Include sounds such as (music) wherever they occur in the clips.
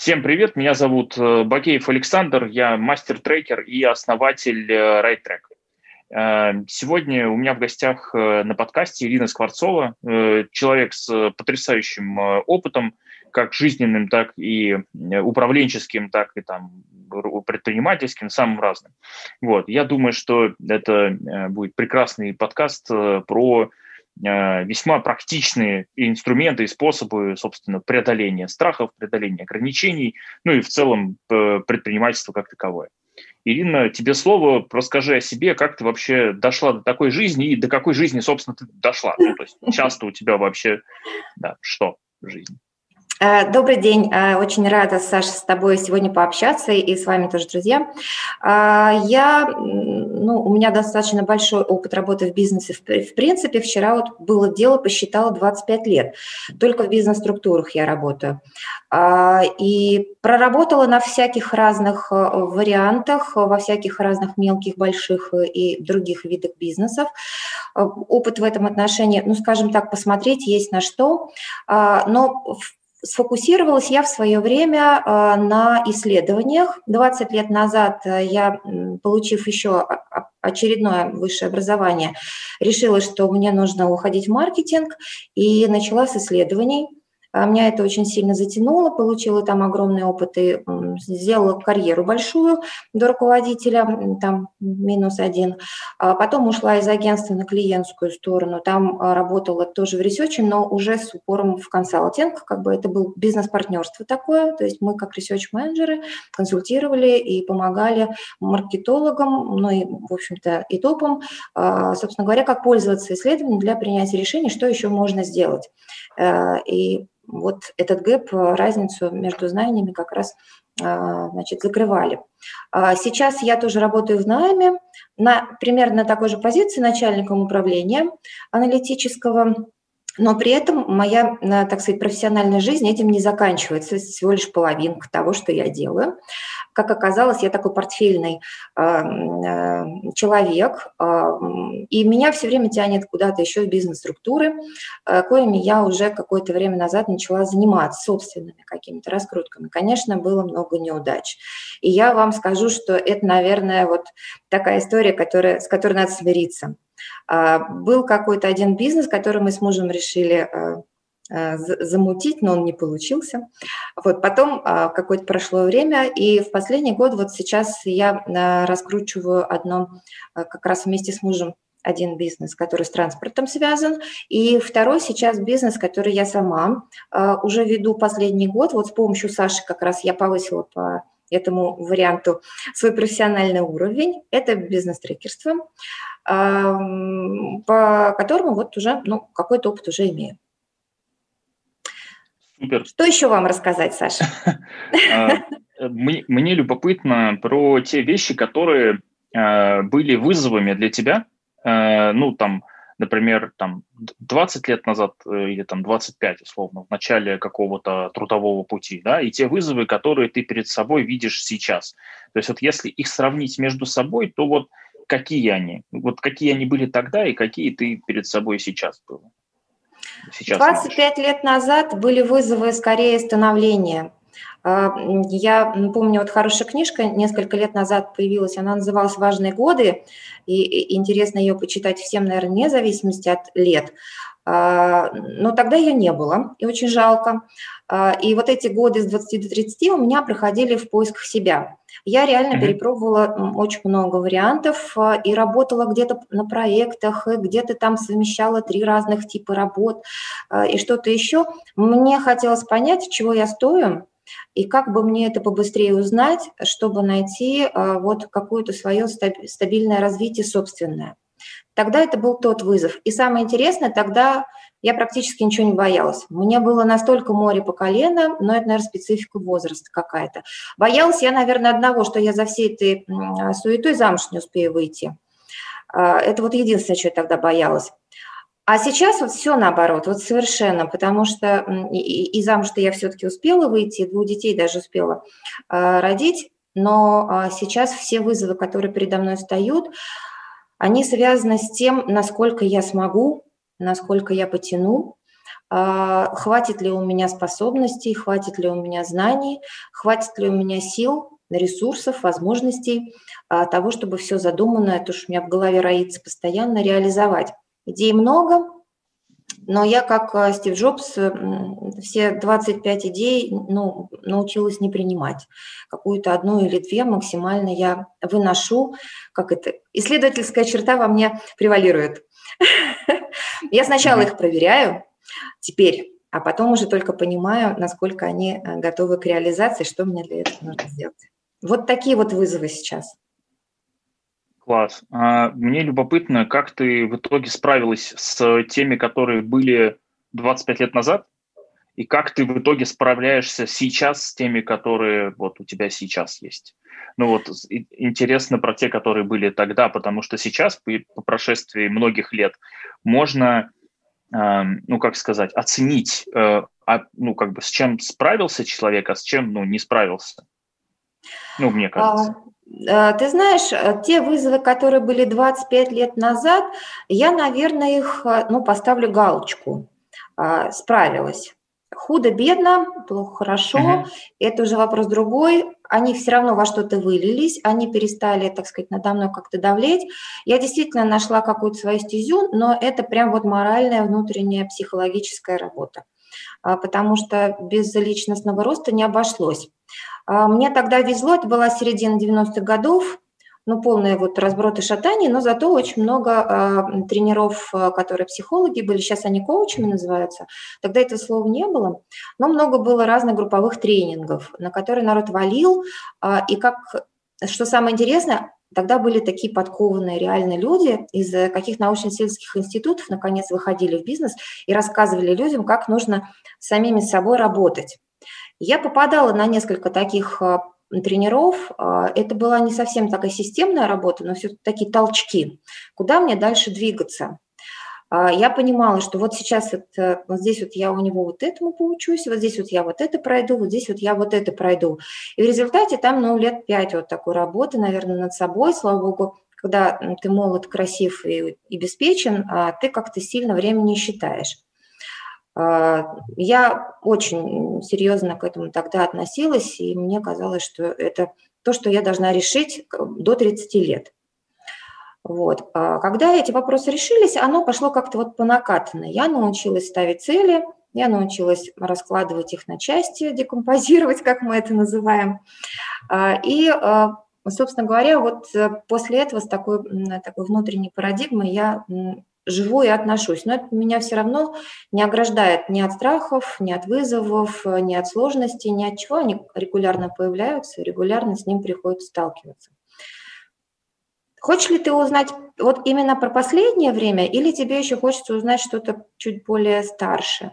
Всем привет, меня зовут э, Бакеев Александр, я мастер-трекер и основатель э, RideTrack. Э, сегодня у меня в гостях на подкасте Ирина Скворцова, человек с потрясающим опытом, как жизненным, так и управленческим, так и там предпринимательским, самым разным. Вот. Я думаю, что это будет прекрасный подкаст про Э, весьма практичные инструменты и способы, собственно, преодоления страхов, преодоления ограничений, ну и в целом э, предпринимательства как таковое. Ирина, тебе слово, расскажи о себе, как ты вообще дошла до такой жизни и до какой жизни, собственно, ты дошла. Ну, то есть часто у тебя вообще, да, что в жизни? Э, добрый день. Э, очень рада, Саша, с тобой сегодня пообщаться и с вами тоже, друзья. Э, я, ну, у меня достаточно большой опыт работы в бизнесе. В принципе, вчера вот было дело, посчитала 25 лет. Только в бизнес-структурах я работаю. И проработала на всяких разных вариантах, во всяких разных мелких, больших и других видах бизнесов. Опыт в этом отношении, ну, скажем так, посмотреть есть на что. Но в Сфокусировалась я в свое время а, на исследованиях. 20 лет назад э, я, получив еще очередное высшее образование, решила, что мне нужно уходить в маркетинг и начала с исследований. А меня это очень сильно затянуло, получила там огромный опыт и сделала карьеру большую до руководителя, там минус один. А потом ушла из агентства на клиентскую сторону, там а, работала тоже в research е, но уже с упором в консалтинг, как бы это был бизнес-партнерство такое, то есть мы как research -менеджеры консультировали и помогали маркетологам, ну и, в общем-то, и топам, собственно говоря, как пользоваться исследованием для принятия решений, что еще можно сделать. Э, и вот этот гэп, э, разницу между знаниями как раз э, значит, закрывали. А сейчас я тоже работаю в найме на примерно такой же позиции начальником управления аналитического, но при этом моя, так сказать, профессиональная жизнь этим не заканчивается, всего лишь половинка того, что я делаю. Как оказалось, я такой портфельный э, э, человек, э, и меня все время тянет куда-то еще в бизнес-структуры, коими я уже какое-то время назад начала заниматься собственными какими-то раскрутками. Конечно, было много неудач. И я вам скажу, что это, наверное, вот такая история, которая, с которой надо смириться. Был какой-то один бизнес, который мы с мужем решили Э, замутить, но он не получился. Вот потом а, какое-то прошло время, и в последний год вот сейчас я э, раскручиваю одно э, как раз вместе с мужем один бизнес, который с транспортом связан, и второй сейчас бизнес, который я сама уже веду последний год. Вот с помощью Саши как раз я повысила по этому варианту свой профессиональный уровень. Это бизнес-трекерство, по которому вот уже ну, какой-то опыт уже имею. Супер. Что еще вам рассказать, Саша? (laughs) А, мне любопытно про те вещи, которые а, были вызовами для тебя. А, ну, там, например, там 20 лет назад э, или там 25, условно, в начале какого-то трудового пути, да, и те вызовы, которые ты перед собой видишь сейчас. То есть вот если их сравнить между собой, то вот какие они? Вот какие они были тогда и какие ты перед собой сейчас был? сейчас? 25 видишь? лет назад были вызовы скорее становления. А, я помню, вот хорошая книжка несколько лет назад появилась, она называлась «Важные годы», и интересно ее почитать всем, наверное, вне зависимости от лет. А, но тогда ее не было, и очень жалко. А, и вот эти годы с 20 до 30 у меня проходили в поисках себя. Я реально mm-hmm. перепробовала очень много вариантов и работала где-то на проектах, где-то там совмещала три разных типа работ и что-то еще. Мне хотелось понять, чего я стою, и как бы мне это побыстрее узнать, чтобы найти вот какое-то свое стабильное развитие собственное. Тогда это был тот вызов. И самое интересное, тогда я практически ничего не боялась. Мне было настолько море по колено, но это, наверное, специфика возраста какая-то. Боялась я, наверное, одного, что я за всей этой суетой замуж не успею выйти. А, это вот единственное, что я тогда боялась. А сейчас вот все наоборот, вот совершенно, потому что и, и замуж-то я все-таки успела выйти, двух детей даже успела э, родить, но э, сейчас все вызовы, которые передо мной встают, они связаны с тем, насколько я смогу, насколько я потяну, а, хватит ли у меня способностей, хватит ли у меня знаний, хватит ли у меня сил, ресурсов, возможностей а, того, чтобы все задуманное, то, что у меня в голове роится, постоянно реализовать. Идей много, но я, как э, Стив Джобс, все 25 идей ну, научилась не принимать. Какую-то одну или две максимально я выношу. Как это? Исследовательская черта во мне превалирует. (laughs) Я сначала их проверяю, теперь, а потом уже только понимаю, насколько они э, готовы к реализации, что мне для этого нужно сделать. Вот такие вот вызовы сейчас. Класс. А мне любопытно, как ты в итоге справилась с теми, которые были 25 лет назад, и как ты в итоге справляешься сейчас с теми, которые вот у тебя сейчас есть. Ну вот интересно про те, которые были тогда, потому что сейчас, по, по прошествии многих лет, можно, э, ну как сказать, оценить, э, а, ну как бы с чем справился человек, а с чем ну не справился. Ну, мне кажется. А, ты знаешь, э, те вызовы, которые были 25 лет назад, я, наверное, их э, ну, поставлю галочку. Справилась. Худо-бедно, плохо-хорошо, угу. это уже вопрос другой. Они все равно во что-то вылились, они перестали, так сказать, надо мной как-то давлеть. Я действительно нашла какую-то свою стезю, но это прям вот моральная, внутренняя, психологическая работа. Потому что без личностного роста не обошлось. А, мне тогда везло, это была середина 90-х годов, ну, полные вот разброты шатаний, но зато очень много э, тренеров, которые психологи были, сейчас они коучами называются, тогда этого слова не было, но много было разных групповых тренингов, на которые народ валил, э, и как, что самое интересное, тогда были такие подкованные реальные люди из каких научно-исследовательских институтов, наконец, выходили в бизнес и рассказывали людям, как нужно самими собой работать. Я попадала на несколько таких а, тренеров. А, это была не совсем такая системная работа, но все такие толчки. Куда мне дальше двигаться? А, я понимала, что вот сейчас вот, э, вот здесь вот я у него вот этому поучусь, вот здесь вот я вот это пройду, вот здесь вот я вот это пройду. И в результате там, ну, лет пять вот такой работы, наверное, над собой, слава богу, когда ты молод, красив и, и обеспечен, а ты как-то сильно времени считаешь. А, я очень серьезно к этому тогда относилась, и мне казалось, что это то, что я должна решить до 30 лет. Вот. А когда эти вопросы решились, оно пошло как-то вот по накатанной. Я научилась ставить цели, я научилась раскладывать их на части, декомпозировать, как мы это называем. А, и, собственно говоря, вот э, после этого с такой, такой внутренней парадигмой я живу и отношусь. Но это меня все равно не ограждает ни от страхов, ни от вызовов, ни от сложностей, ни от чего. Они регулярно появляются, регулярно с ним приходится сталкиваться. Хочешь ли ты узнать вот именно про последнее время, или тебе еще хочется узнать что-то чуть более старше?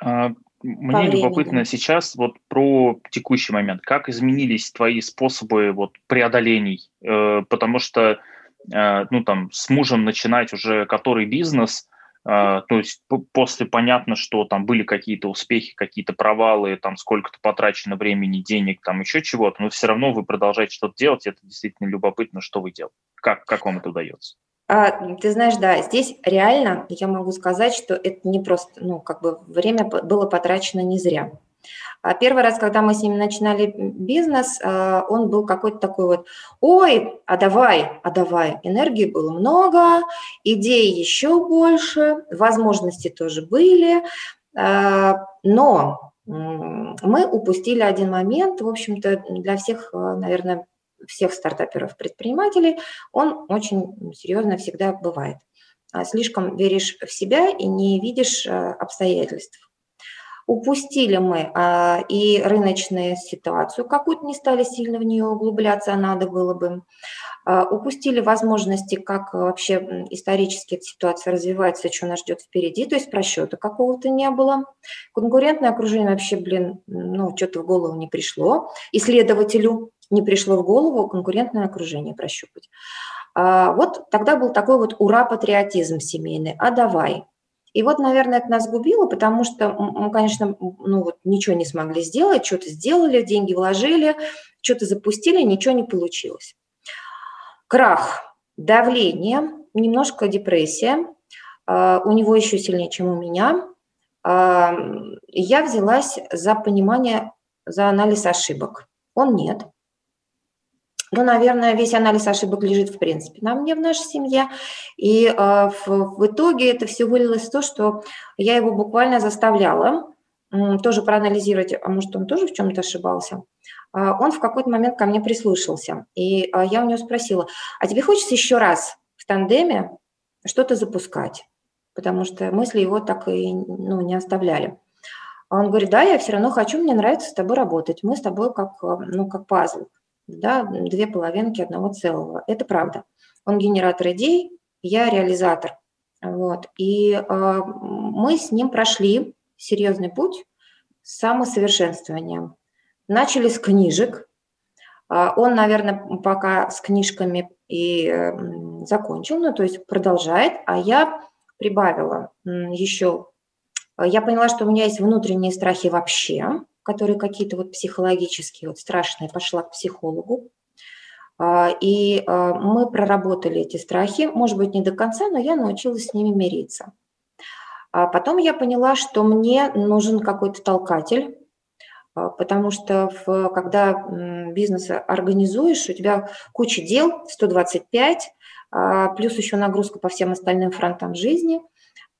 А, мне любопытно сейчас вот про текущий момент. Как изменились твои способы вот преодолений? Э, потому что ну, там, с мужем начинать уже который бизнес, э, то есть после понятно, что там были какие-то успехи, какие-то провалы, там сколько-то потрачено времени, денег, там еще чего-то, но все равно вы продолжаете что-то делать, это действительно любопытно, что вы делаете. Как, как вам это удается? А, ты знаешь, да, здесь реально я могу сказать, что это не просто, ну, как бы время было потрачено не зря. А первый раз, когда мы с ними начинали бизнес, а, он был какой-то такой вот, ой, а давай, а давай. Энергии было много, идей еще больше, возможности тоже были, а, но мы упустили один момент, в общем-то, для всех, наверное, всех стартаперов, предпринимателей, он очень серьезно всегда бывает. Слишком веришь в себя и не видишь обстоятельств. Упустили мы а, и рыночную ситуацию, какую-то не стали сильно в нее углубляться, а надо было бы. А, упустили возможности, как вообще исторически эта ситуация развивается, что нас ждет впереди, то есть просчета какого-то не было. Конкурентное окружение вообще, блин, ну, что-то в голову не пришло. Исследователю не пришло в голову конкурентное окружение прощупать. А, вот тогда был такой вот ура-патриотизм семейный. А давай, и вот, наверное, это нас губило, потому что мы, конечно, ну вот ничего не смогли сделать, что-то сделали, деньги вложили, что-то запустили, ничего не получилось. Крах, давление, немножко депрессия, а, у него еще сильнее, чем у меня. я взялась за понимание, за анализ ошибок. Он нет. Ну, наверное, весь анализ ошибок лежит, в принципе, на мне в нашей семье. И э, в, в итоге это все вылилось в то, что я его буквально заставляла э, тоже проанализировать, а может, он тоже в чем-то ошибался. Э, он в какой-то момент ко мне прислушался. И э, я у него спросила, а тебе хочется еще раз в тандеме что-то запускать? Потому что мысли его так и ну, не оставляли. Он говорит, да, я все равно хочу, мне нравится с тобой работать. Мы с тобой как, ну, как пазл да, две половинки одного целого. Это правда. Он генератор идей, я реализатор. Вот. И э, мы с ним прошли серьезный путь с самосовершенствованием. Начали с книжек. Э, он, наверное, пока с книжками и закончил, ну, то есть продолжает, а я прибавила еще. Я поняла, что у меня есть внутренние страхи вообще, которые какие-то вот психологические, вот страшные, пошла к психологу. А, и а, мы проработали эти страхи, может быть, не до конца, но я научилась с ними мириться. А потом я поняла, что мне нужен какой-то толкатель, потому что в, когда бизнес организуешь, у тебя куча дел, 125, плюс еще нагрузка по всем остальным фронтам жизни,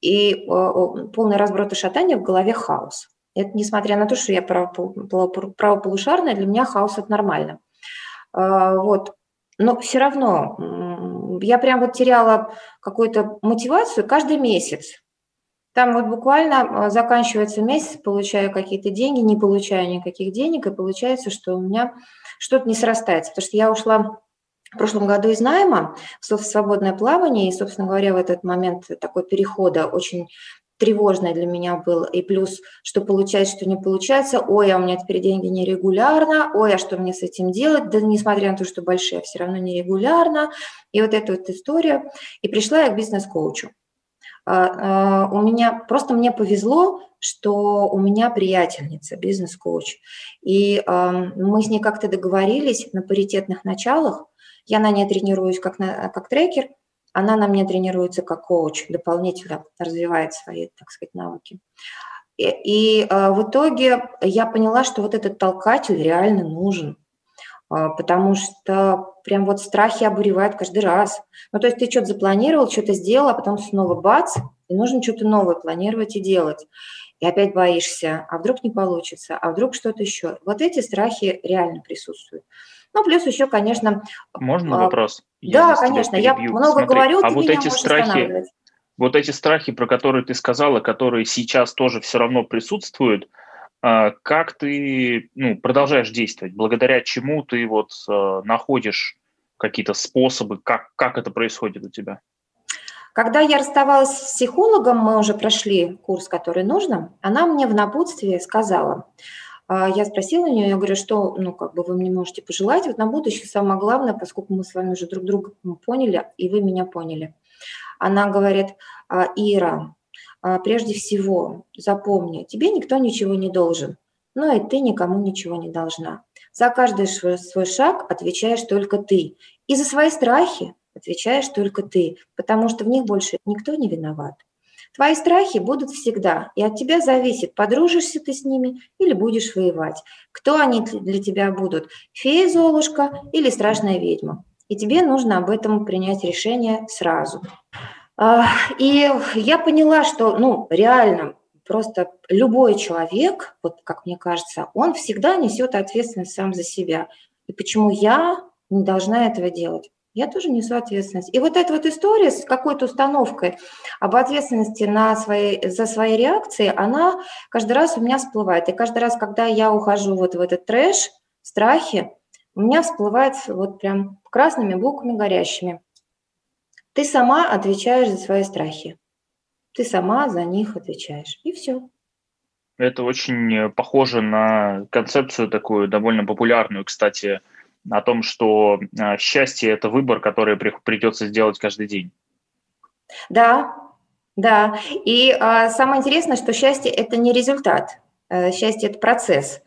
и полный разброд и шатание в голове хаос. Это несмотря на то, что я правополушарная, для меня хаос это нормально. А, вот. Но все равно я прям вот теряла какую-то мотивацию каждый месяц. Там вот буквально а, заканчивается месяц, получаю какие-то деньги, не получаю никаких денег, и получается, что у меня что-то не срастается. Потому что я ушла в прошлом году из найма в свободное плавание, и, собственно говоря, в этот момент такой перехода очень тревожное для меня было. И плюс, что получается, что не получается. Ой, а у меня теперь деньги нерегулярно. Ой, а что мне с этим делать? Да несмотря на то, что большие, все равно нерегулярно. И вот эта вот история. И пришла я к бизнес-коучу. А, а, у меня, просто мне повезло, что у меня приятельница, бизнес-коуч. И мы с ней как-то договорились на паритетных началах. Я на ней тренируюсь как, на, как трекер – она на мне тренируется как коуч, дополнительно развивает свои, так сказать, навыки. И, и э, в итоге я поняла, что вот этот толкатель реально нужен, э, потому что прям вот страхи обуревают каждый раз. Ну, то есть ты что-то запланировал, что-то сделал, а потом снова бац, и нужно что-то новое планировать и делать. И опять боишься, а вдруг не получится, а вдруг что-то еще. Вот эти страхи реально присутствуют. Ну, плюс еще, конечно... Можно а, вопрос? Я да, конечно, я много Смотри, говорю, а вот эти страхи, вот эти страхи, про которые ты сказала, которые сейчас тоже все равно присутствуют, а, как ты ну, продолжаешь действовать? Благодаря чему ты вот а, находишь какие-то способы, как, как это происходит у тебя? Когда я расставалась с психологом, мы уже прошли курс, который нужно, она мне в напутствии сказала, я спросила у нее, я говорю, что, ну, как бы вы мне можете пожелать вот на будущее самое главное, поскольку мы с вами уже друг друга поняли, и вы меня поняли. Она говорит, «А, Ира, а, прежде всего запомни, тебе никто ничего не должен, но и ты никому ничего не должна. За каждый свой шаг отвечаешь только ты. И за свои страхи отвечаешь только ты, потому что в них больше никто не виноват. Твои страхи будут всегда, и от тебя зависит, подружишься ты с ними или будешь воевать. Кто они для тебя будут, фея Золушка или страшная ведьма. И тебе нужно об этом принять решение сразу. А, и я поняла, что, ну, реально, просто любой человек, вот как мне кажется, он всегда несет ответственность сам за себя. И почему я не должна этого делать? Я тоже несу ответственность. И вот эта вот история с какой-то установкой об ответственности на свои, за свои реакции, она каждый раз у меня всплывает. И каждый раз, когда я ухожу вот в этот трэш, страхи, у меня всплывает вот прям красными буквами горящими. Ты сама отвечаешь за свои страхи. Ты сама за них отвечаешь. И все. Это очень похоже на концепцию такую довольно популярную, кстати, о том, что а, счастье – это выбор, который придется сделать каждый день. Да, да. И а, самое интересное, что счастье – это не результат, э, счастье – это процесс.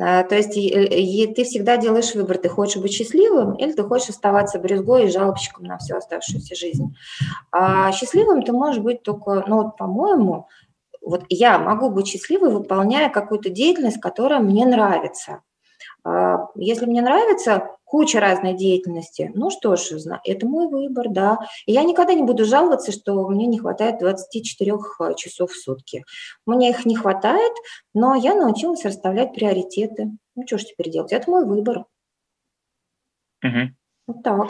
А, то есть и, и ты всегда делаешь выбор, ты хочешь быть счастливым или ты хочешь оставаться брюзгой и жалобщиком на всю оставшуюся жизнь. А счастливым ты можешь быть только, ну вот, по-моему, вот я могу быть счастливой, выполняя какую-то деятельность, которая мне нравится. А, если мне нравится куча разной деятельности, ну что ж, это мой выбор, да. И я никогда не буду жаловаться, что мне не хватает 24 а, часов в сутки. Мне их не хватает, но я научилась расставлять приоритеты. Ну что ж теперь делать? Это мой выбор. Угу. Вот так.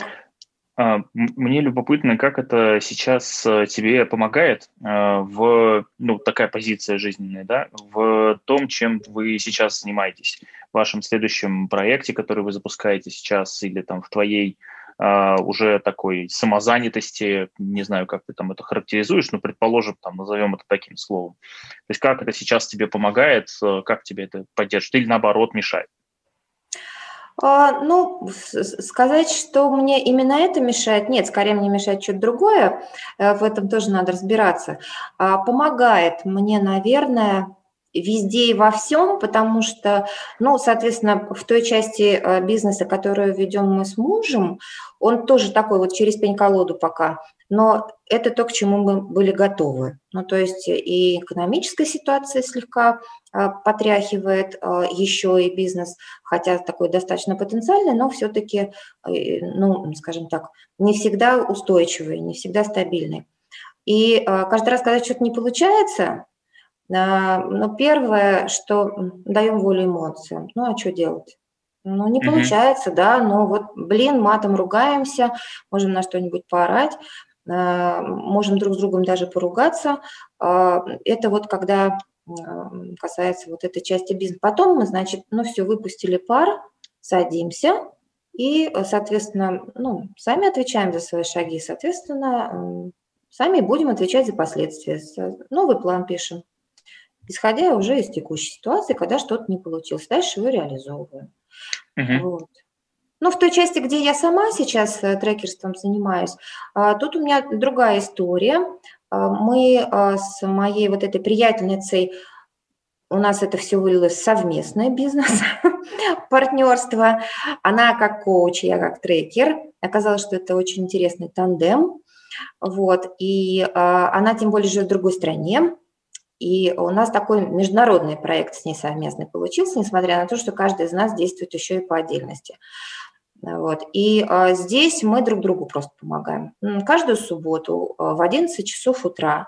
А, мне любопытно, как это сейчас э, тебе помогает э, в, ну, такая позиция жизненная, да, в том, чем вы сейчас занимаетесь, вашем следующем проекте, который вы запускаете сейчас, или там в твоей uh, уже такой самозанятости, не знаю, как ты там это характеризуешь, но предположим, там, назовем это таким словом. То есть как это сейчас тебе помогает, э, как тебе это поддерживает или наоборот мешает? А, ну, сказать, что мне именно это мешает, нет, скорее мне мешает что-то другое, э, в этом тоже надо разбираться. А, помогает мне, наверное, везде и во всем, потому что, ну, соответственно, в той части э, бизнеса, которую ведем мы с мужем, он тоже такой вот через пень-колоду пока но это то, к чему мы были готовы. Ну, то есть и экономическая ситуация слегка а, потряхивает а, еще и бизнес, хотя такой достаточно потенциальный, но все-таки, э, ну, скажем так, не всегда устойчивый, не всегда стабильный. И каждый раз, когда что-то не получается, ну, первое, что даем волю эмоциям. Ну, а что делать? Ну, не получается, да, но вот, блин, матом ругаемся, можем на что-нибудь поорать, Э, можем друг с другом даже поругаться. А, это вот когда касается вот этой части бизнеса. Потом мы, значит, ну все, выпустили пар, садимся и, соответственно, ну, сами отвечаем за свои шаги, соответственно, сами будем отвечать за последствия. Новый план пишем, исходя уже из текущей ситуации, когда что-то не получилось. Дальше его реализовываем. Uh-huh. Вот. Ну, в той части, где я сама сейчас э, трекерством занимаюсь, а, тут у меня другая история. А, мы а, с моей вот этой приятельницей, у нас это все вылилось в совместный бизнес, (laughs) партнерство. Она как коуч, я как трекер. Оказалось, что это очень интересный тандем. Вот. И она тем более живет в другой стране. И у нас такой международный проект с ней совместный получился, несмотря на то, что каждый из нас действует еще и по отдельности. Вот. И а, здесь мы друг другу просто помогаем. Каждую субботу а, в 11 часов утра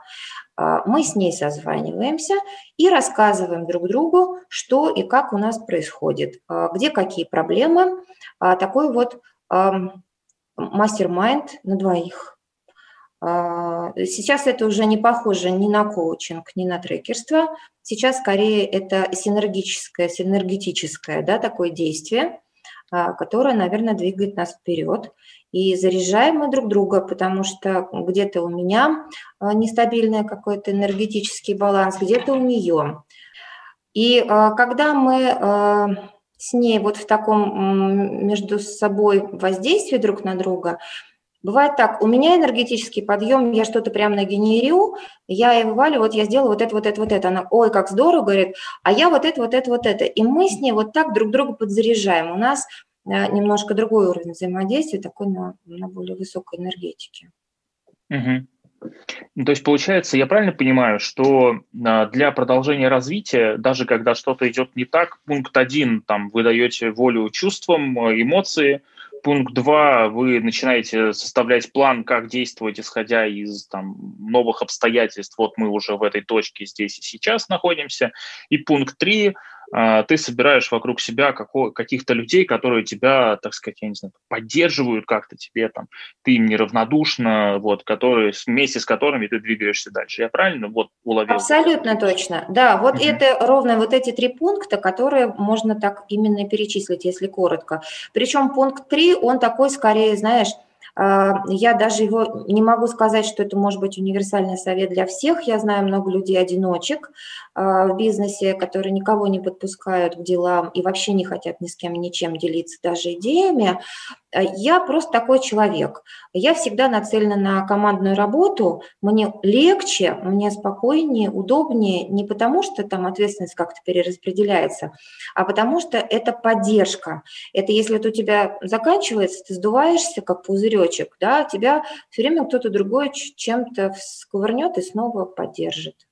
а, мы с ней созваниваемся и рассказываем друг другу, что и как у нас происходит, а, где какие проблемы. А, такой вот мастер-майнд на двоих. А, сейчас это уже не похоже ни на коучинг, ни на трекерство. Сейчас скорее это синергическое, синергетическое да, такое действие – а, которая, наверное, двигает нас вперед. И заряжаем мы друг друга, потому что где-то у меня а, нестабильный какой-то энергетический баланс, где-то у нее. И когда мы с ней вот в таком между собой воздействии друг на друга, Бывает так, у меня энергетический подъем, я что-то прям нагенерю, я и вывалю, вот я сделала вот это, вот это, вот это. Она, ой, как здорово, говорит, а я вот это, вот это, вот это. И мы с ней вот так друг друга подзаряжаем. У нас э, немножко другой уровень взаимодействия, такой на, на более высокой энергетике. Угу. Ну, то есть, получается, я правильно понимаю, что а, для продолжения развития, даже когда что-то идет не так, пункт один, там, вы даете волю чувствам, э, эмоции, пункт 2, вы начинаете составлять план, как действовать, исходя из там, новых обстоятельств. Вот мы уже в этой точке здесь и сейчас находимся. И пункт 3, а, ты собираешь вокруг себя каких-то людей, которые тебя, так сказать, я не знаю, поддерживают как-то тебе, там, ты им неравнодушна, вот, которые, вместе с которыми ты двигаешься дальше. Я правильно вот уловил? Абсолютно точно, да. Вот угу. это ровно вот эти три пункта, которые можно так именно перечислить, если коротко. Причем пункт три, он такой скорее, знаешь, а, я даже его не могу сказать, что это может быть универсальный совет для всех. Я знаю много людей-одиночек а, в бизнесе, которые никого не подпускают к делам и вообще не хотят ни с кем ничем делиться, даже идеями. А, я просто такой человек. Я всегда нацелена на командную работу. Мне легче, мне спокойнее, удобнее, не потому что там ответственность как-то перераспределяется, а потому что это поддержка. Это если вот у тебя заканчивается, ты сдуваешься, как пузыречек, да, тебя все время кто-то другой чем-то сковырнет и снова поддержит.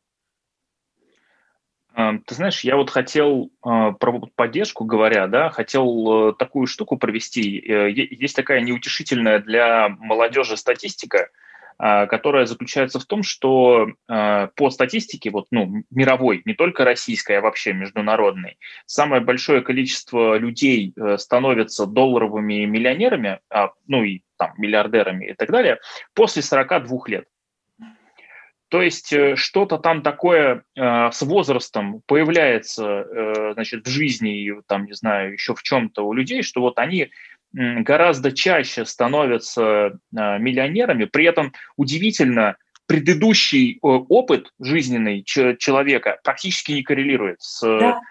Ты знаешь, я вот хотел про поддержку говоря, да, хотел такую штуку провести. Есть такая неутешительная для молодежи статистика – которая заключается в том, что по статистике, вот, ну, мировой, не только российской, а вообще международной, самое большое количество людей э, становятся долларовыми миллионерами, а, ну и там миллиардерами и так далее, после 42 лет. То есть э, что-то там такое э, с возрастом появляется, э, значит, в жизни, там, не знаю, еще в чем-то у людей, что вот они гораздо чаще становятся а, миллионерами. При этом удивительно, предыдущий опыт жизненный человека практически не коррелирует с да.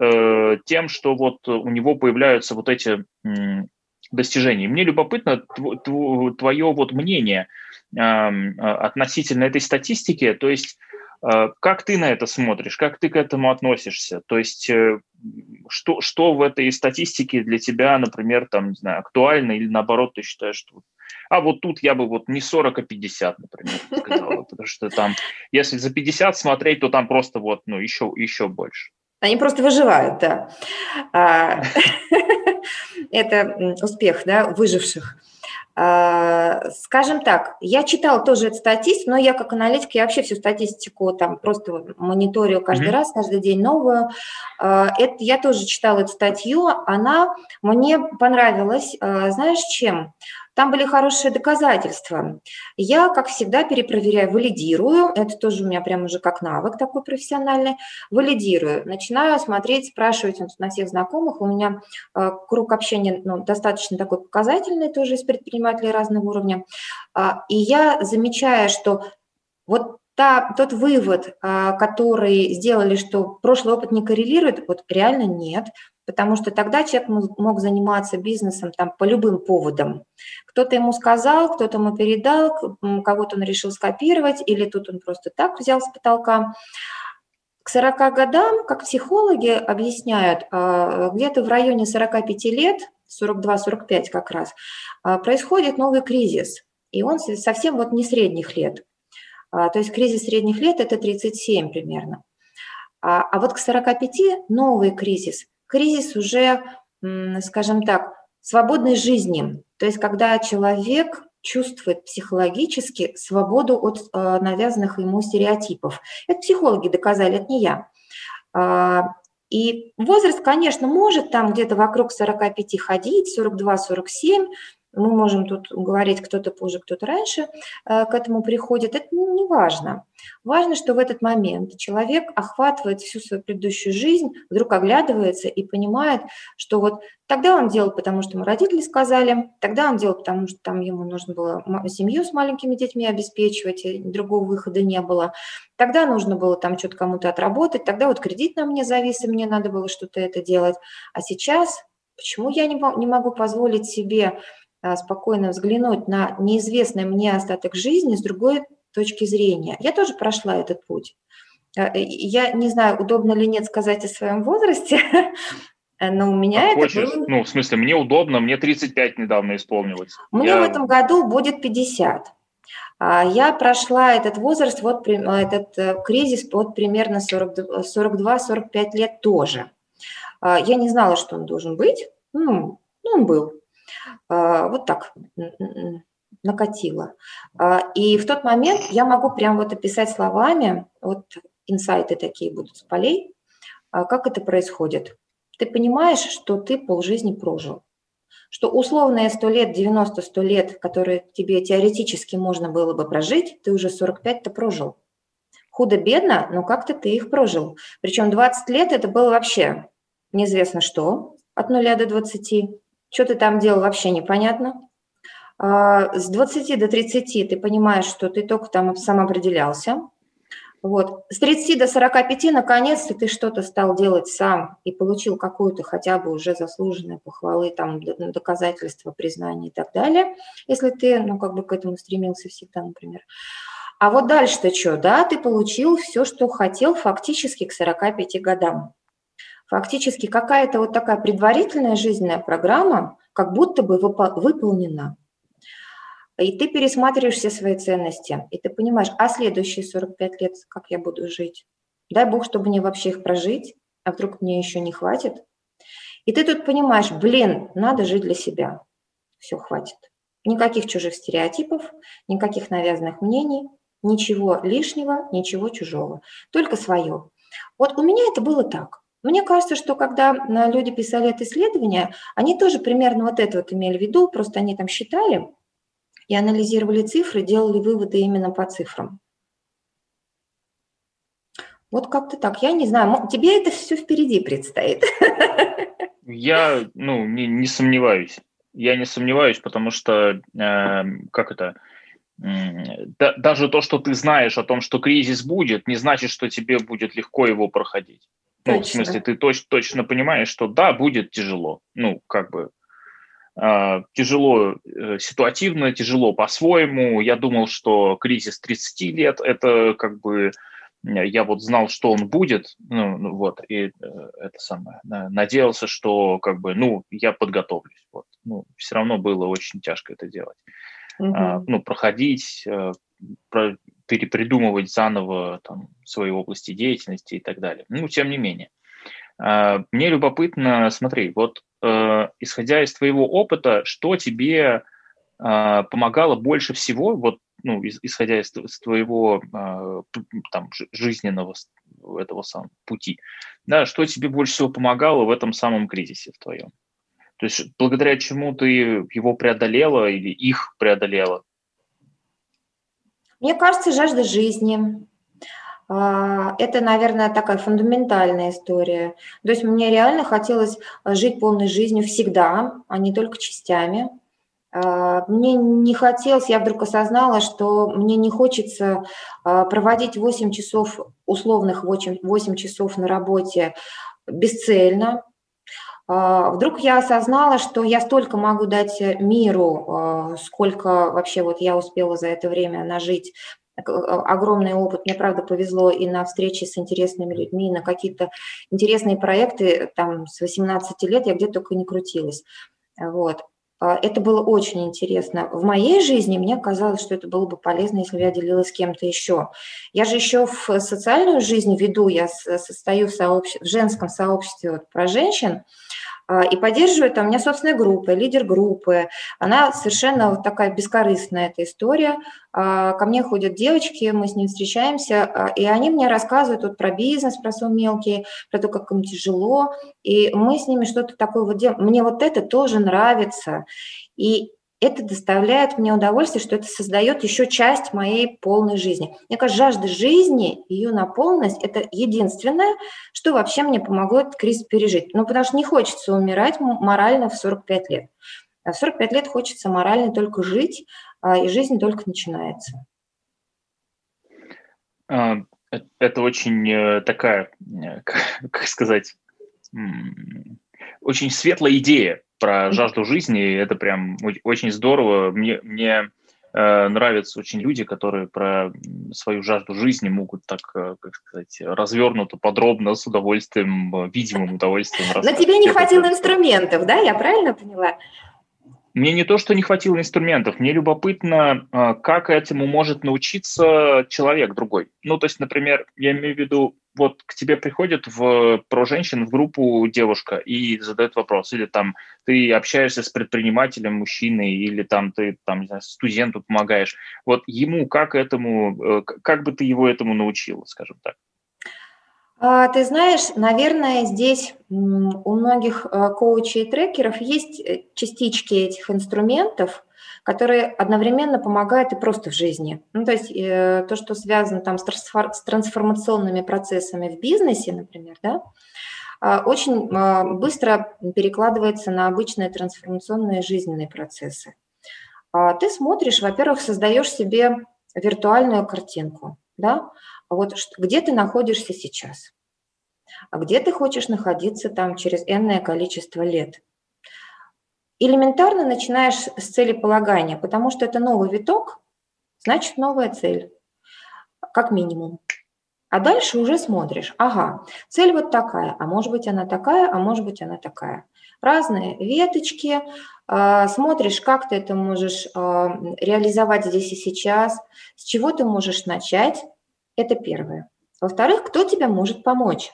Э, тем, что вот у него появляются вот эти достижения. Мне любопытно твое вот мнение относительно этой статистики. То есть Э, как ты на это смотришь? Как ты к этому относишься? То есть э, что, что в этой статистике для тебя, например, там, не знаю, актуально или наоборот ты считаешь, что а вот тут я бы вот не 40, а 50, например, сказала, потому что там, если за 50 смотреть, то там просто вот, ну, еще, еще больше. Они просто выживают, да. А, (laughs) это успех, да, выживших. А, скажем так, я читала тоже эту статистику, но я как аналитик, я вообще всю статистику там просто мониторю каждый mm-hmm. раз, каждый день новую. А, это, я тоже читала эту статью, она мне понравилась, знаешь, чем? Там были хорошие доказательства. Я, как всегда, перепроверяю, валидирую. Это тоже у меня прям уже как навык такой профессиональный. Валидирую. Начинаю смотреть, спрашивать на всех знакомых. У меня э, круг общения ну, достаточно такой показательный тоже из предпринимателей разного уровня. Э, и я замечаю, что вот та, тот вывод, а, который сделали, что прошлый опыт не коррелирует, вот реально нет потому что тогда человек мог заниматься бизнесом там по любым поводам. Кто-то ему сказал, кто-то ему передал, кого-то он решил скопировать, или тут он просто так взял с потолка. К 40 годам, как психологи объясняют, а, где-то в районе 45 лет, 42-45 как раз, а, происходит новый кризис. И он совсем вот не средних лет. А, то есть кризис средних лет – это 37 примерно. А вот к 45 новый кризис – кризис уже, скажем так, свободной жизни. То есть когда человек чувствует психологически свободу от э, навязанных ему стереотипов. Это психологи доказали, это не я. А, и возраст, конечно, может там где-то вокруг 45 ходить, 42-47, мы можем тут говорить, кто-то позже, кто-то раньше э, к этому приходит. Это не важно. Важно, что в этот момент человек охватывает всю свою предыдущую жизнь, вдруг оглядывается и понимает, что вот тогда он делал, потому что ему родители сказали, тогда он делал, потому что там ему нужно было семью с маленькими детьми обеспечивать, и другого выхода не было. Тогда нужно было там что-то кому-то отработать, тогда вот кредит на мне завис, и мне надо было что-то это делать. А сейчас почему я не могу позволить себе спокойно взглянуть на неизвестный мне остаток жизни с другой точки зрения. Я тоже прошла этот путь. А, я не знаю, удобно ли нет сказать о своем возрасте, (laughs) но у меня а это было... Ну, в смысле, мне удобно, мне 35 недавно исполнилось. Мне я... в этом году будет 50. Я прошла этот возраст, вот этот э, кризис под примерно 42-45 лет тоже. Я не знала, что он должен быть, ну, ну он был. А, вот так накатило. А, и в тот момент я могу прям вот описать словами, вот инсайты такие будут с полей, а, как это происходит. Ты понимаешь, что ты полжизни прожил, что условные 100 лет, 90-100 лет, которые тебе теоретически можно было бы прожить, ты уже 45-то прожил. Худо-бедно, но как-то ты их прожил. Причем 20 лет это было вообще неизвестно что, от 0 до 20. Что ты там делал, вообще непонятно. А, с 20 до 30 ты понимаешь, что ты только там сам определялся. Вот. С 30 до 45 наконец-то ты что-то стал делать сам и получил какую-то хотя бы уже заслуженную похвалы, там, доказательства, признания и так далее, если ты, ну, как бы к этому стремился всегда, например. А вот дальше-то что, да, ты получил все, что хотел фактически к 45 годам фактически какая-то вот такая предварительная жизненная программа как будто бы выполнена. И ты пересматриваешь все свои ценности, и ты понимаешь, а следующие 45 лет, как я буду жить? дай бог, чтобы мне вообще их прожить, а вдруг мне еще не хватит. И ты тут понимаешь, блин, надо жить для себя. Все, хватит. Никаких чужих стереотипов, никаких навязанных мнений, ничего лишнего, ничего чужого, только свое. Вот у меня это было так. Мне кажется, что когда э, люди писали это исследование, они тоже примерно вот это вот имели в виду, просто они там считали и анализировали цифры, делали выводы именно по цифрам. Вот как-то так. Я не знаю, тебе это все впереди предстоит. Я, ну, не, не сомневаюсь. Я не сомневаюсь, потому что, э, как это, да, даже то, что ты знаешь о том, что кризис будет, не значит, что тебе будет легко его проходить. Точно. Ну, в смысле, ты точ, точно понимаешь, что да, будет тяжело. Ну, как бы э, тяжело э, ситуативно, тяжело по-своему. Я думал, что кризис 30 лет – это как бы я вот знал, что он будет, ну, ну вот, и э, это самое, надеялся, что как бы, ну, я подготовлюсь, вот, ну, все равно было очень тяжко это делать, угу. а, ну, проходить, про, перепридумывать заново там свои области деятельности и так далее, ну, тем не менее. А, мне любопытно, смотри, вот а, исходя из твоего опыта, что тебе а, помогало больше всего, вот ну, исходя из, твоего э, там, жизненного этого самого пути, да, что тебе больше всего помогало в этом самом кризисе в твоем? То есть благодаря чему ты его преодолела или их преодолела? Мне кажется, жажда жизни. А, это, наверное, такая фундаментальная история. То есть мне реально хотелось жить полной жизнью всегда, а не только частями. А, мне не хотелось, я вдруг осознала, что мне не хочется а, проводить 8 часов, условных 8, 8 часов на работе бесцельно. А, вдруг я осознала, что я столько могу дать миру, сколько вообще вот я успела за это время нажить огромный опыт. Мне, правда, повезло и на встречи с интересными людьми, и на какие-то интересные проекты. Там с 18 лет я где только не крутилась. Вот. А, это было очень интересно. В моей жизни мне казалось, что это было бы полезно, если бы я делилась с кем-то еще. Я же еще в социальную жизнь веду, я состою в, сообще... в женском сообществе вот, про женщин, и поддерживает, там у меня собственная группа, лидер группы. Она совершенно вот такая бескорыстная эта история. А, ко мне ходят девочки, мы с ними встречаемся, а, и они мне рассказывают вот про бизнес, про свой мелкий, про то, как им тяжело, и мы с ними что-то такое вот делаем. Мне вот это тоже нравится. И это доставляет мне удовольствие, что это создает еще часть моей полной жизни. Мне кажется, жажда жизни, ее наполненность – это единственное, что вообще мне помогло этот кризис пережить. Ну, потому что не хочется умирать морально в 45 лет. А в 45 лет хочется морально только жить, а, и жизнь только начинается. А, э, это очень э, такая, э, (laughs) как сказать, очень светлая идея про жажду жизни. Это прям очень здорово. Мне, мне э, нравятся очень люди, которые про свою жажду жизни могут так, э, как сказать, развернуто, подробно, с удовольствием, видимым удовольствием. Но тебе не хватило инструментов, да? Я правильно поняла? Мне не то, что не хватило инструментов, мне любопытно, э, как этому может научиться человек другой. Ну, то есть, например, я имею в виду, вот к тебе приходит в, про женщин в группу девушка и задает вопрос, или там ты общаешься с предпринимателем мужчиной, или там ты там, не знаю, студенту помогаешь. Вот ему как этому, э, как бы ты его этому научила, скажем так? А, ты знаешь, наверное, здесь у многих э, коучей и трекеров есть э, частички этих инструментов, которые одновременно помогают и просто в жизни. Ну, то есть э, то, что связано там с, трансформационными процессами в бизнесе, например, да, э, очень э, быстро перекладывается на обычные трансформационные жизненные процессы. Ты смотришь, во-первых, создаешь себе виртуальную картинку, да, вот где ты находишься сейчас, а где ты хочешь находиться там через энное количество лет – элементарно начинаешь с целеполагания, потому что это новый виток, значит новая цель, как минимум. А дальше уже смотришь, ага, цель вот такая, а может быть она такая, а может быть она такая. Разные веточки, э, смотришь, как ты это можешь э, реализовать здесь и сейчас, с чего ты можешь начать, это первое. Во-вторых, кто тебе может помочь?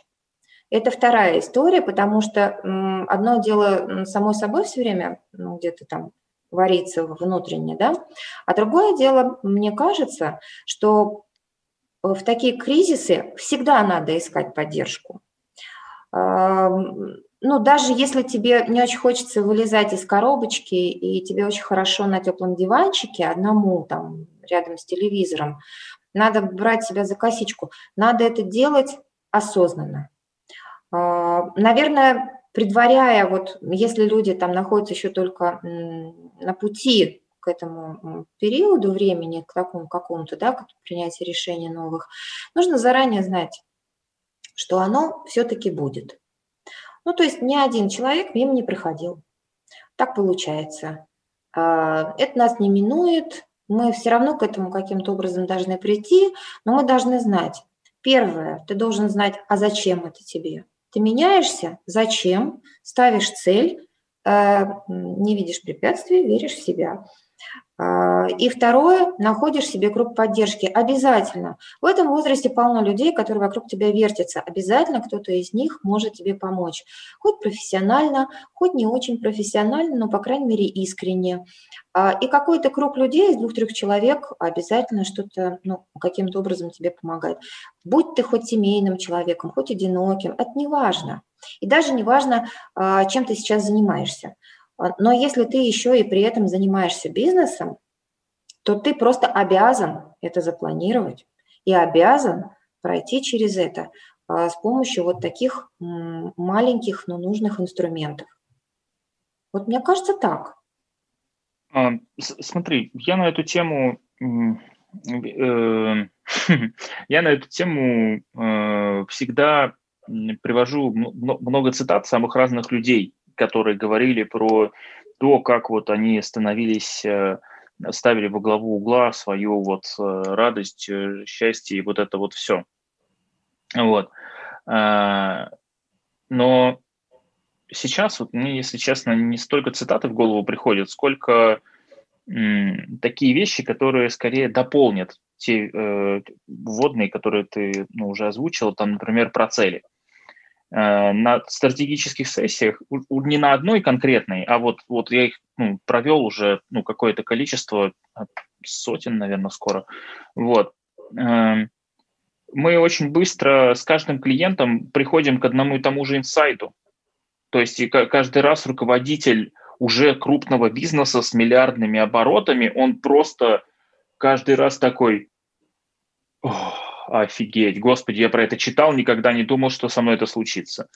Это вторая история, потому что одно дело само собой все время ну, где-то там варится внутренне, да, а другое дело, мне кажется, что в такие кризисы всегда надо искать поддержку. Ну, даже если тебе не очень хочется вылезать из коробочки, и тебе очень хорошо на теплом диванчике, одному там рядом с телевизором, надо брать себя за косичку. Надо это делать осознанно. А, наверное, предваряя, вот если люди там находятся еще только на пути к этому периоду времени, к такому какому-то, да, к принятию решений новых, нужно заранее знать, что оно все-таки будет. Ну, то есть ни один человек мимо не проходил. Так получается. А, это нас не минует, мы все равно к этому каким-то образом должны прийти, но мы должны знать. Первое, ты должен знать, а зачем это тебе? Ты меняешься, зачем? Ставишь цель, э, не видишь препятствий, веришь в себя. А, и второе, находишь себе круг поддержки. Обязательно. В этом возрасте полно людей, которые вокруг тебя вертятся. Обязательно кто-то из них может тебе помочь. Хоть профессионально, хоть не очень профессионально, но, по крайней мере, искренне. А, и какой-то круг людей из двух-трех человек обязательно что-то, ну, каким-то образом тебе помогает. Будь ты хоть семейным человеком, хоть одиноким, это не важно. И даже не важно, а, чем ты сейчас занимаешься. Но если ты еще и при этом занимаешься бизнесом, то ты просто обязан это запланировать и обязан пройти через это а, с помощью вот таких маленьких, но нужных инструментов. Вот мне кажется так. А, смотри, я на эту тему э, (laughs) я на эту тему э, всегда привожу много цитат самых разных людей, которые говорили про то, как вот они становились, э, ставили во главу угла свою вот э, радость, э, счастье и вот это вот все. Вот. Но сейчас, вот мне, если честно, не столько цитаты в голову приходят, сколько такие вещи, которые скорее дополнят те э, вводные, которые ты ну, уже озвучил, там, например, про цели. Э, на стратегических сессиях, не на одной конкретной, а вот, вот я их ну, провел уже ну, какое-то количество, сотен, наверное, скоро. Вот. Эм, мы очень быстро с каждым клиентом приходим к одному и тому же инсайту. То есть и каждый раз руководитель уже крупного бизнеса с миллиардными оборотами, он просто каждый раз такой, Офигеть, господи, я про это читал, никогда не думал, что со мной это случится.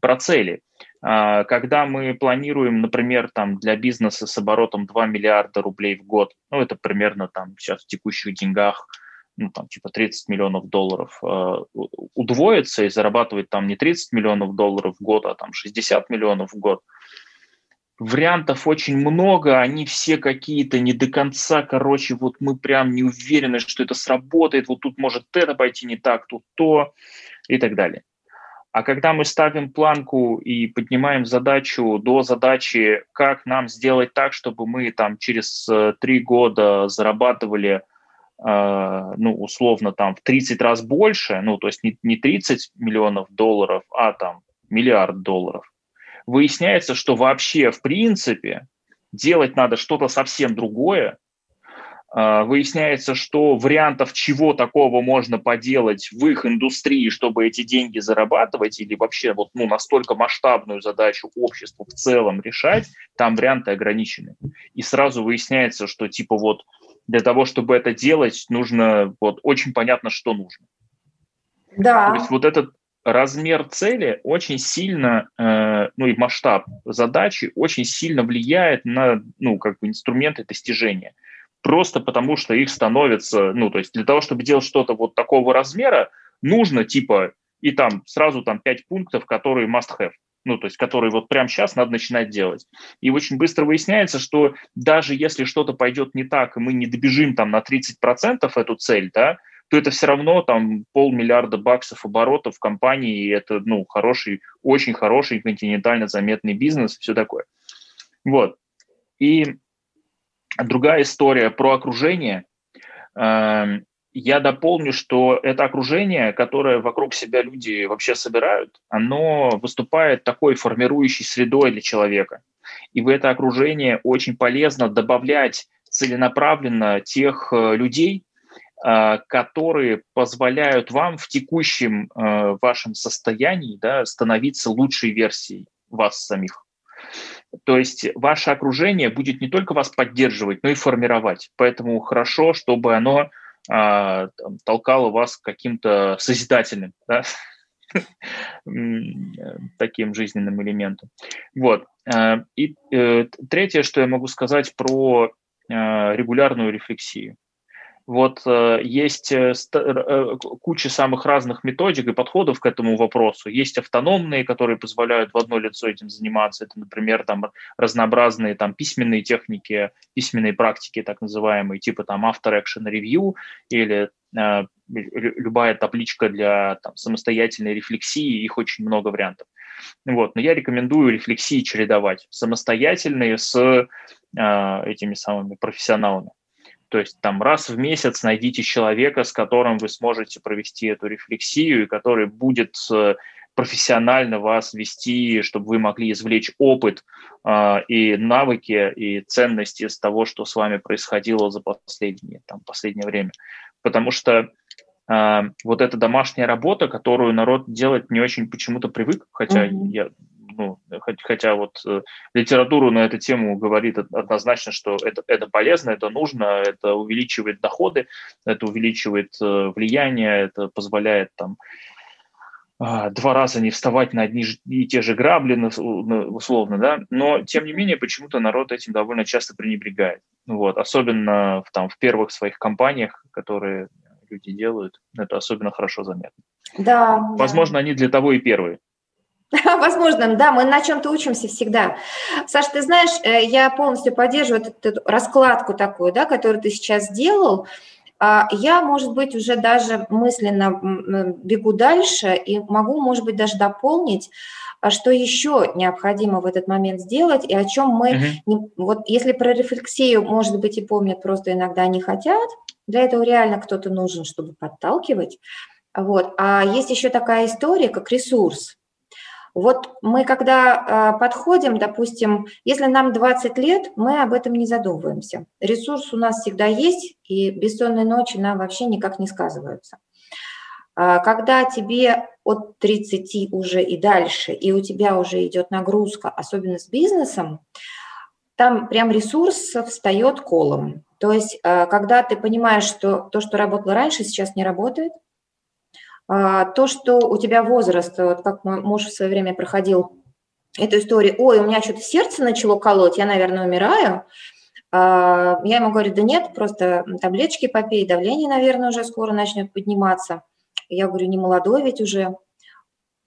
Про цели. А, когда мы планируем, например, там для бизнеса с оборотом 2 миллиарда рублей в год, ну это примерно там сейчас в текущих деньгах, ну там типа 30 миллионов долларов, а, удвоиться и зарабатывать там не 30 миллионов долларов в год, а там 60 миллионов в год – вариантов очень много, они все какие-то не до конца, короче, вот мы прям не уверены, что это сработает, вот тут может это пойти не так, тут то и так далее. А когда мы ставим планку и поднимаем задачу до задачи, как нам сделать так, чтобы мы там через э, три года зарабатывали, э, ну, условно, там в 30 раз больше, ну, то есть не, не 30 миллионов долларов, а там миллиард долларов, выясняется, что вообще, в принципе, делать надо что-то совсем другое. А, выясняется, что вариантов чего такого можно поделать в их индустрии, чтобы эти деньги зарабатывать или вообще вот, ну, настолько масштабную задачу обществу в целом решать, там варианты ограничены. И сразу выясняется, что типа вот для того, чтобы это делать, нужно вот очень понятно, что нужно. Да. То есть вот этот размер цели очень сильно, э, ну и масштаб задачи очень сильно влияет на, ну, как бы инструменты достижения. Просто потому, что их становится, ну, то есть для того, чтобы делать что-то вот такого размера, нужно типа и там сразу там пять пунктов, которые must have ну, то есть которые вот прямо сейчас надо начинать делать. И очень быстро выясняется, что даже если что-то пойдет не так, и мы не добежим там на 30% эту цель, да, то это все равно там полмиллиарда баксов оборотов компании, и это, ну, хороший, очень хороший, континентально заметный бизнес, все такое. Вот. И другая история про окружение. Эм, я дополню, что это окружение, которое вокруг себя люди вообще собирают, оно выступает такой формирующей средой для человека. И в это окружение очень полезно добавлять целенаправленно тех э, людей, которые позволяют вам в текущем э, вашем состоянии да, становиться лучшей версией вас самих. То есть ваше окружение будет не только вас поддерживать, но и формировать. Поэтому хорошо, чтобы оно а, толкало вас к каким-то созидательным, да, (laughs) таким жизненным элементом. Вот. А, и э, третье, что я могу сказать про а, регулярную рефлексию. Вот э, есть э, э, куча самых разных методик и подходов к этому вопросу. Есть автономные, которые позволяют в одно лицо этим заниматься. Это, например, там разнообразные там письменные техники, письменные практики, так называемые, типа там After Action Review или э, любая табличка для там, самостоятельной рефлексии. Их очень много вариантов. Вот. Но я рекомендую рефлексии чередовать самостоятельные с э, этими самыми профессионалами. То есть там раз в месяц найдите человека, с которым вы сможете провести эту рефлексию, и который будет э, профессионально вас вести, чтобы вы могли извлечь опыт э, и навыки, и ценности из того, что с вами происходило за последнее, там, последнее время. Потому что э, вот эта домашняя работа, которую народ делать не очень почему-то привык, хотя mm-hmm. я ну, хотя вот э, литература на эту тему говорит однозначно, что это, это полезно, это нужно, это увеличивает доходы, это увеличивает э, влияние, это позволяет там а, два раза не вставать на одни и те же грабли, условно, да, но, тем не менее, почему-то народ этим довольно часто пренебрегает, вот, особенно в, там, в первых своих компаниях, которые люди делают, это особенно хорошо заметно. Да. Возможно, да. они для того и первые. (laughs) Возможно, да, мы на чем-то учимся всегда. Саша, ты знаешь, э, я полностью поддерживаю эту, эту раскладку такую, да, которую ты сейчас сделал. А, я, может быть, уже даже мысленно бегу дальше и могу, может быть, даже дополнить, а что еще необходимо в этот момент сделать и о чем мы, uh-huh. не, вот если про рефлексию, может быть, и помнят, просто иногда не хотят, для этого реально кто-то нужен, чтобы подталкивать. Вот. А есть еще такая история, как ресурс. Вот мы когда э, подходим, допустим, если нам 20 лет, мы об этом не задумываемся. Ресурс у нас всегда есть, и бессонные ночи нам вообще никак не сказываются. А когда тебе от 30 уже и дальше, и у тебя уже идет нагрузка, особенно с бизнесом, там прям ресурс встает колом. То есть, э, когда ты понимаешь, что то, что работало раньше, сейчас не работает, а, то, что у тебя возраст, вот как мой муж в свое время проходил эту историю, ой, у меня что-то сердце начало колоть, я, наверное, умираю, а, я ему говорю, да нет, просто таблеточки попей, давление, наверное, уже скоро начнет подниматься. Я говорю, не молодой ведь уже,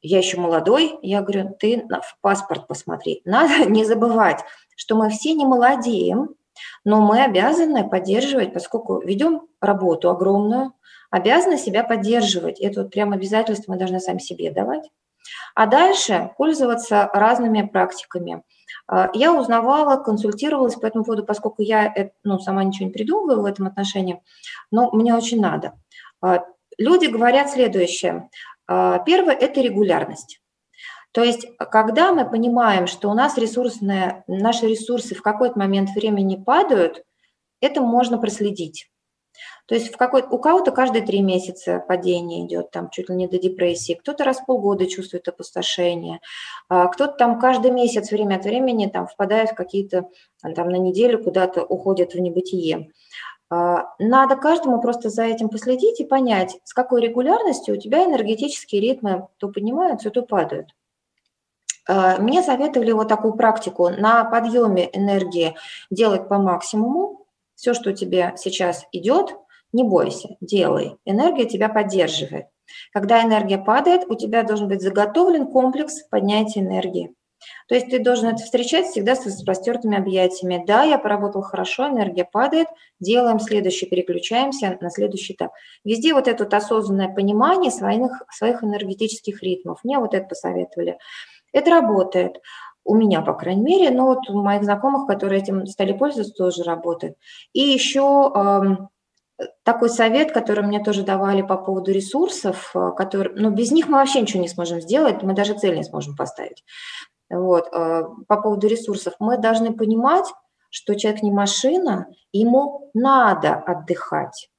я еще молодой. Я говорю, ты в паспорт посмотри. Надо (laughs) не забывать, что мы все не молодеем, но мы обязаны поддерживать, поскольку ведем работу огромную, обязаны себя поддерживать. Это вот прям обязательство мы должны сами себе давать. А дальше пользоваться разными практиками. А, я узнавала, консультировалась по этому поводу, поскольку я ну, сама ничего не придумываю в этом отношении, но мне очень надо. А, люди говорят следующее. А, первое – это регулярность. То есть, когда мы понимаем, что у нас ресурсные, наши ресурсы в какой-то момент времени падают, это можно проследить. То есть в какой, у кого-то каждые три месяца падение идет, там чуть ли не до депрессии, кто-то раз в полгода чувствует опустошение, а кто-то там каждый месяц время от времени там впадает в какие-то, там на неделю куда-то уходит в небытие. А, надо каждому просто за этим последить и понять, с какой регулярностью у тебя энергетические ритмы то поднимаются, то падают. А, мне советовали вот такую практику на подъеме энергии делать по максимуму. Все, что тебе сейчас идет, не бойся, делай. Энергия тебя поддерживает. Когда энергия падает, у тебя должен быть заготовлен комплекс поднятия энергии. То есть ты должен это встречать всегда с распростертыми объятиями. Да, я поработал хорошо, энергия падает, делаем следующий, переключаемся на следующий этап. Везде вот это вот осознанное понимание своих, своих энергетических ритмов. Мне вот это посоветовали. Это работает. У меня, по крайней мере, но вот у моих знакомых, которые этим стали пользоваться, тоже работает. И еще такой совет, который мне тоже давали по поводу ресурсов, э, который, ну, без них мы вообще ничего не сможем сделать, мы даже цель не сможем поставить. Вот, э, по поводу ресурсов, мы должны понимать, что человек не машина, ему надо отдыхать.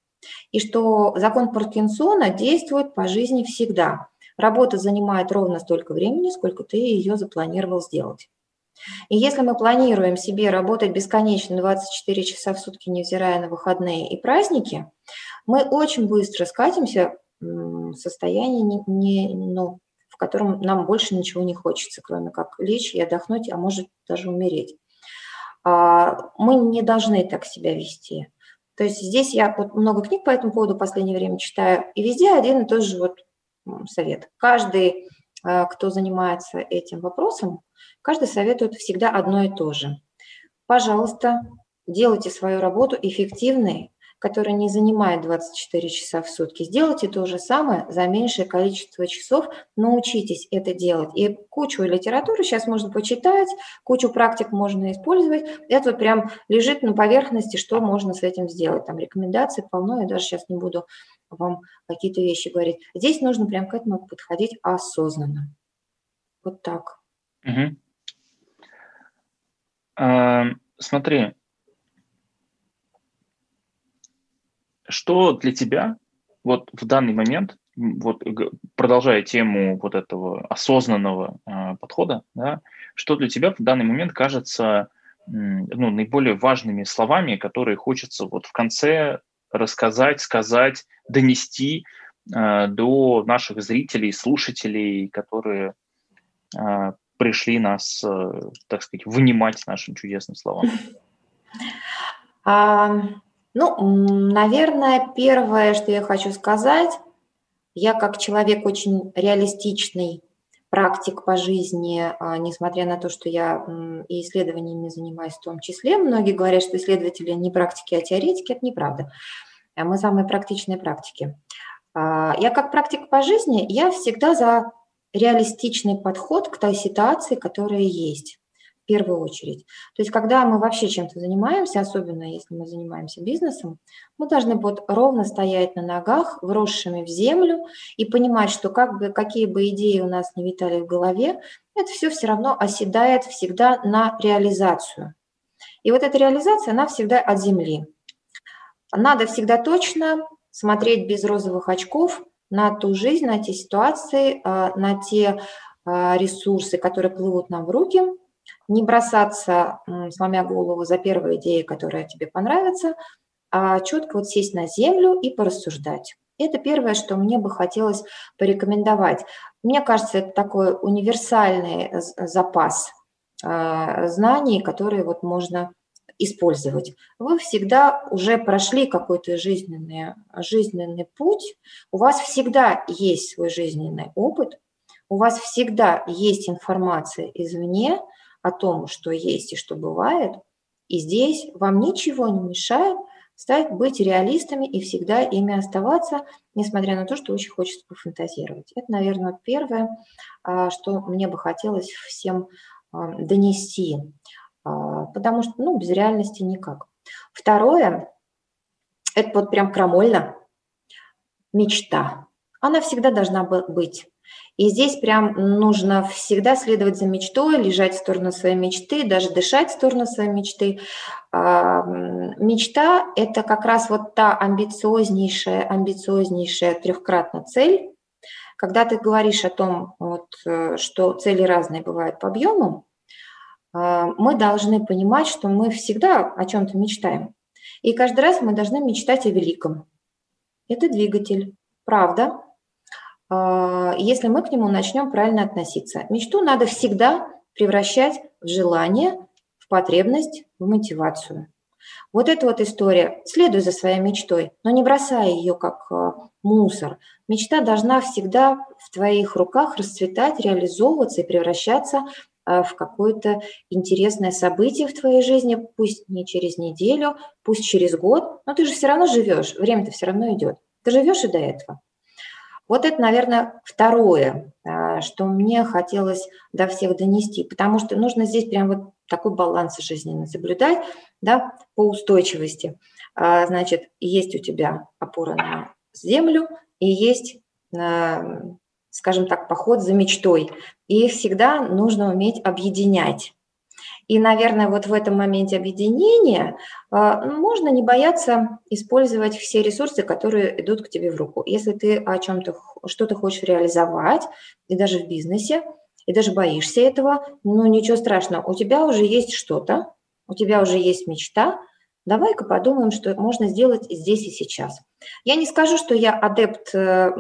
И что закон Паркинсона действует по жизни всегда. Работа занимает ровно столько времени, сколько ты ее запланировал сделать. И если мы планируем себе работать бесконечно 24 часа в сутки, невзирая на выходные и праздники, мы очень быстро скатимся в состояние, не, не, ну, в котором нам больше ничего не хочется, кроме как лечь и отдохнуть, а может даже умереть. А, мы не должны так себя вести. То есть здесь я вот много книг по этому поводу в последнее время читаю, и везде один и тот же вот совет. Каждый, кто занимается этим вопросом, каждый советует всегда одно и то же. Пожалуйста, делайте свою работу эффективной, которая не занимает 24 часа в сутки. Сделайте то же самое за меньшее количество часов, научитесь это делать. И кучу литературы сейчас можно почитать, кучу практик можно использовать. Это вот прям лежит на поверхности, что можно с этим сделать. Там рекомендаций полно, я даже сейчас не буду вам какие-то вещи говорить. Здесь нужно прям к этому подходить осознанно. Вот так. Угу. А, смотри, что для тебя вот в данный момент, вот продолжая тему вот этого осознанного э, подхода, да, что для тебя в данный момент кажется ну, наиболее важными словами, которые хочется вот в конце рассказать, сказать, донести э, до наших зрителей, слушателей, которые э, пришли нас, э, так сказать, внимать нашим чудесным словам? (laughs) Ну, наверное, первое, что я хочу сказать, я как человек очень реалистичный, практик по жизни, а, несмотря на то, что я и исследованиями занимаюсь в том числе. Многие говорят, что исследователи не практики, а теоретики. Это неправда. А мы самые практичные практики. А, я как практик по жизни, я всегда за реалистичный подход к той ситуации, которая есть первую очередь. То есть, когда мы вообще чем-то занимаемся, особенно если мы занимаемся бизнесом, мы должны вот ровно стоять на ногах, вросшими в землю, и понимать, что как бы, какие бы идеи у нас не витали в голове, это все все равно оседает всегда на реализацию. И вот эта реализация, она всегда от земли. Надо всегда точно смотреть без розовых очков на ту жизнь, на те ситуации, а, на те а, ресурсы, которые плывут нам в руки – не бросаться, сломя голову за первую идею, которая тебе понравится, а четко вот сесть на землю и порассуждать. Это первое, что мне бы хотелось порекомендовать. Мне кажется, это такой универсальный запас а, знаний, которые вот можно использовать. Вы всегда уже прошли какой-то жизненный, жизненный путь, у вас всегда есть свой жизненный опыт, у вас всегда есть информация извне, о том, что есть и что бывает. И здесь вам ничего не мешает стать быть реалистами и всегда ими оставаться, несмотря на то, что очень хочется пофантазировать. Это, наверное, первое, а, что мне бы хотелось всем а, донести, а, потому что ну, без реальности никак. Второе, это вот прям крамольно, мечта. Она всегда должна быть. И здесь прям нужно всегда следовать за мечтой, лежать в сторону своей мечты, даже дышать в сторону своей мечты. А, мечта – это как раз вот та амбициознейшая, амбициознейшая трехкратная цель. Когда ты говоришь о том, вот, э, что цели разные бывают по объему, а, мы должны понимать, что мы всегда о чем-то мечтаем. И каждый раз мы должны мечтать о великом. Это двигатель. Правда, если мы к нему начнем правильно относиться. Мечту надо всегда превращать в желание, в потребность, в мотивацию. Вот эта вот история. Следуй за своей мечтой, но не бросай ее как а, мусор. Мечта должна всегда в твоих руках расцветать, реализовываться и превращаться а, в какое-то интересное событие в твоей жизни, пусть не через неделю, пусть через год, но ты же все равно живешь, время-то все равно идет. Ты живешь и до этого. Вот это, наверное, второе, а, что мне хотелось до всех донести, потому что нужно здесь прям вот такой баланс жизненный соблюдать, да, по устойчивости. А, значит, есть у тебя опора на землю и есть, скажем так, поход за мечтой. И их всегда нужно уметь объединять. И, наверное, вот в этом моменте объединения а, можно не бояться использовать все ресурсы, которые идут к тебе в руку. Если ты о чем-то, что-то хочешь реализовать, и даже в бизнесе, и даже боишься этого, ну ничего страшного, у тебя уже есть что-то, у тебя уже есть мечта, давай-ка подумаем, что можно сделать здесь и сейчас. Я не скажу, что я адепт э,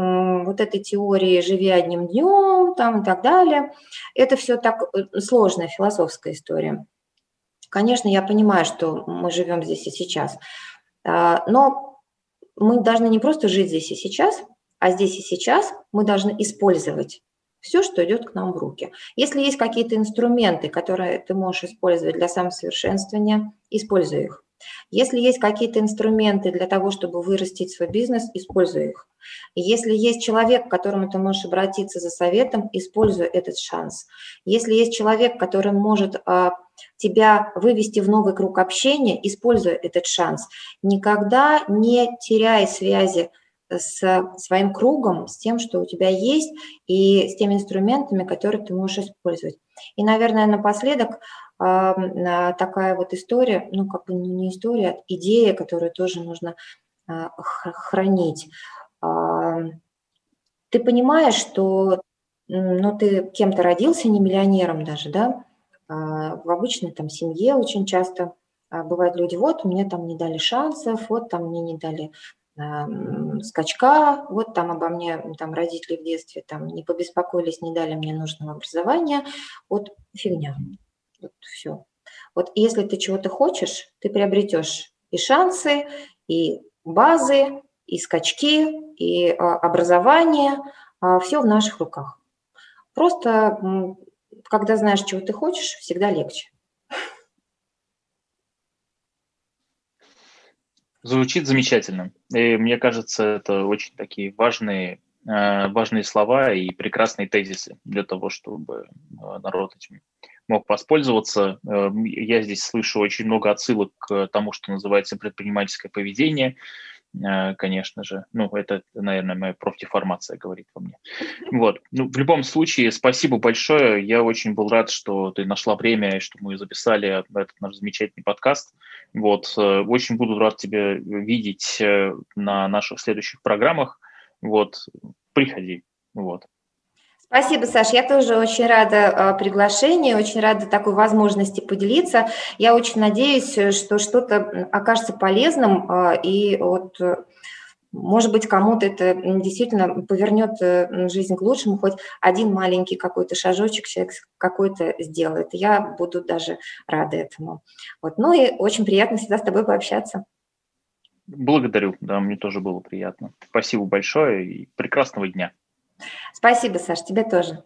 вот этой теории «живи одним днем» там и так далее. Это все так э, сложная философская история. Конечно, я понимаю, что мы живем здесь и сейчас, а, но мы должны не просто жить здесь и сейчас, а здесь и сейчас мы должны использовать все, что идет к нам в руки. Если есть какие-то инструменты, которые ты можешь использовать для самосовершенствования, используй их. Если есть какие-то инструменты для того, чтобы вырастить свой бизнес, используй их. Если есть человек, к которому ты можешь обратиться за советом, используй этот шанс. Если есть человек, который может а, тебя вывести в новый круг общения, используй этот шанс. Никогда не теряй связи с своим кругом, с тем, что у тебя есть, и с теми инструментами, которые ты можешь использовать. И, наверное, напоследок такая вот история, ну, как бы не история, а идея, которую тоже нужно а, хранить. Ты понимаешь, что ну, ты кем-то родился, не миллионером даже, да, а, в обычной там семье очень часто бывают люди, вот мне там не дали шансов, вот там мне не дали скачка, вот там обо мне там родители в детстве там не побеспокоились, не дали мне нужного образования, вот фигня. Вот все. Вот если ты чего-то хочешь, ты приобретешь и шансы, и базы, и скачки, и а, образование, а, все в наших руках. Просто, когда знаешь, чего ты хочешь, всегда легче. Звучит замечательно. И мне кажется, это очень такие важные, э, важные слова и прекрасные тезисы для того, чтобы э, народ этим мог воспользоваться. Э, я здесь слышу очень много отсылок к тому, что называется предпринимательское поведение, э, конечно же. Ну, это, наверное, моя профдеформация говорит во мне. (laughs) Вот. Ну, в любом случае, спасибо большое. Я очень был рад, что ты нашла время, и что мы записали этот наш замечательный подкаст. Вот. Э, очень буду рад тебя видеть на наших следующих программах. Вот. Приходи. Вот. Спасибо, Саш. Я тоже очень рада а, приглашению, очень рада такой возможности поделиться. Я очень надеюсь, что что-то окажется полезным, а, и вот может быть, кому-то это действительно повернет э, жизнь к лучшему, хоть один маленький какой-то шажочек человек какой-то сделает. Я буду даже рада этому. Вот. Ну и очень приятно всегда с тобой пообщаться. Благодарю, да, мне тоже было приятно. Спасибо большое и прекрасного дня. Спасибо, Саш, тебе тоже.